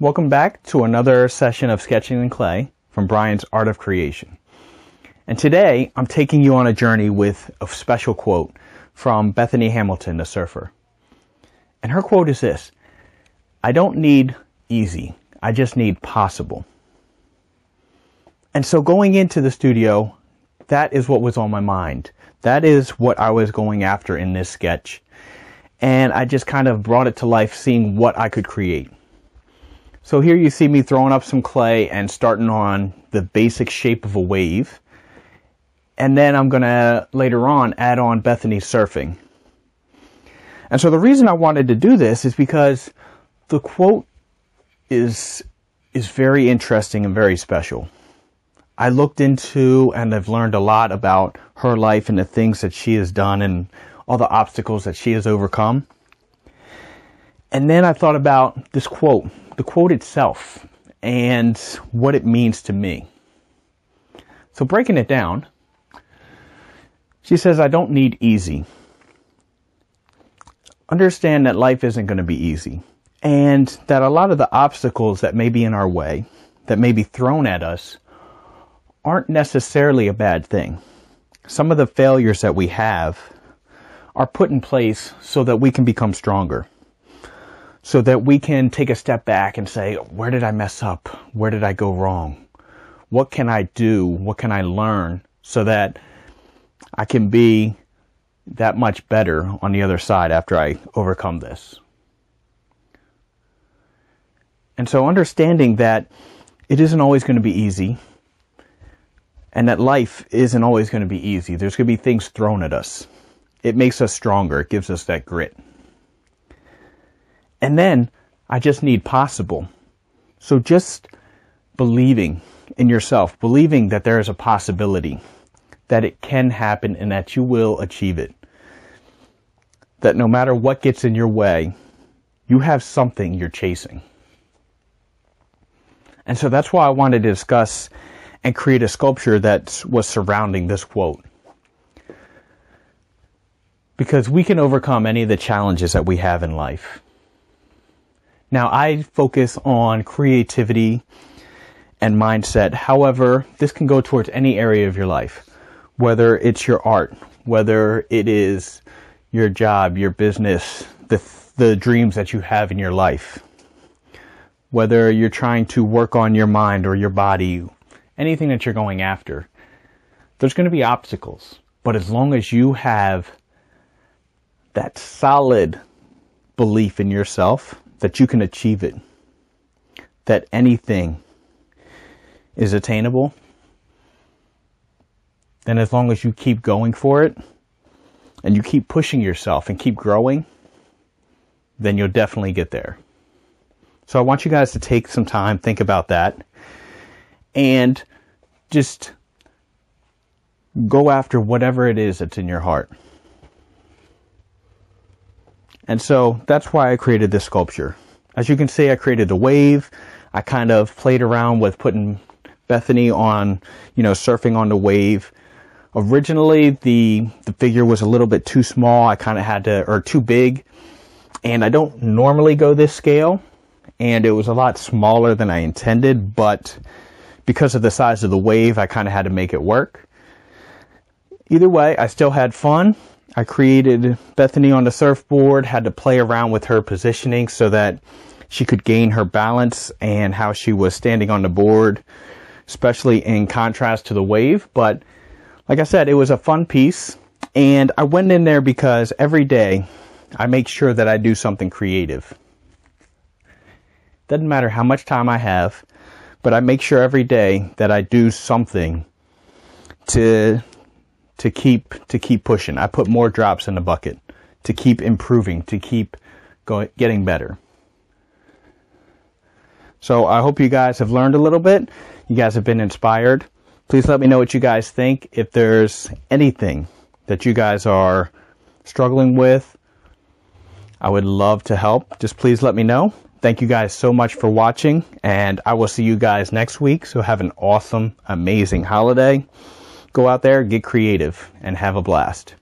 Welcome back to another session of Sketching in Clay from Brian's Art of Creation. And today I'm taking you on a journey with a special quote from Bethany Hamilton, the surfer. And her quote is this I don't need easy, I just need possible. And so going into the studio, that is what was on my mind. That is what I was going after in this sketch. And I just kind of brought it to life, seeing what I could create. So here you see me throwing up some clay and starting on the basic shape of a wave. And then I'm going to later on add on Bethany surfing. And so the reason I wanted to do this is because the quote is is very interesting and very special. I looked into and I've learned a lot about her life and the things that she has done and all the obstacles that she has overcome. And then I thought about this quote, the quote itself, and what it means to me. So breaking it down, she says, I don't need easy. Understand that life isn't going to be easy and that a lot of the obstacles that may be in our way, that may be thrown at us, aren't necessarily a bad thing. Some of the failures that we have are put in place so that we can become stronger. So that we can take a step back and say, where did I mess up? Where did I go wrong? What can I do? What can I learn so that I can be that much better on the other side after I overcome this? And so understanding that it isn't always going to be easy and that life isn't always going to be easy. There's going to be things thrown at us. It makes us stronger. It gives us that grit. And then I just need possible. So just believing in yourself, believing that there is a possibility, that it can happen and that you will achieve it. That no matter what gets in your way, you have something you're chasing. And so that's why I wanted to discuss and create a sculpture that was surrounding this quote. Because we can overcome any of the challenges that we have in life. Now, I focus on creativity and mindset. However, this can go towards any area of your life, whether it's your art, whether it is your job, your business, the, the dreams that you have in your life, whether you're trying to work on your mind or your body, anything that you're going after, there's going to be obstacles. But as long as you have that solid belief in yourself that you can achieve it, that anything is attainable, then as long as you keep going for it and you keep pushing yourself and keep growing, then you'll definitely get there. So I want you guys to take some time, think about that and just go after whatever it is that's in your heart. And so that's why I created this sculpture. As you can see, I created a wave. I kind of played around with putting Bethany on, you know, surfing on the wave. Originally, the, the figure was a little bit too small. I kind of had to, or too big. And I don't normally go this scale. And it was a lot smaller than I intended, but because of the size of the wave, I kind of had to make it work. Either way, I still had fun. I created Bethany on the surfboard, had to play around with her positioning so that she could gain her balance and how she was standing on the board, especially in contrast to the wave. But like I said, it was a fun piece. And I went in there because every day I make sure that I do something creative. Doesn't matter how much time I have but I make sure every day that I do something to to keep to keep pushing. I put more drops in the bucket to keep improving, to keep going getting better. So I hope you guys have learned a little bit. You guys have been inspired. Please let me know what you guys think. If there's anything that you guys are struggling with, I would love to help. Just please let me know. Thank you guys so much for watching, and I will see you guys next week. So have an awesome, amazing holiday. Go out there, get creative, and have a blast.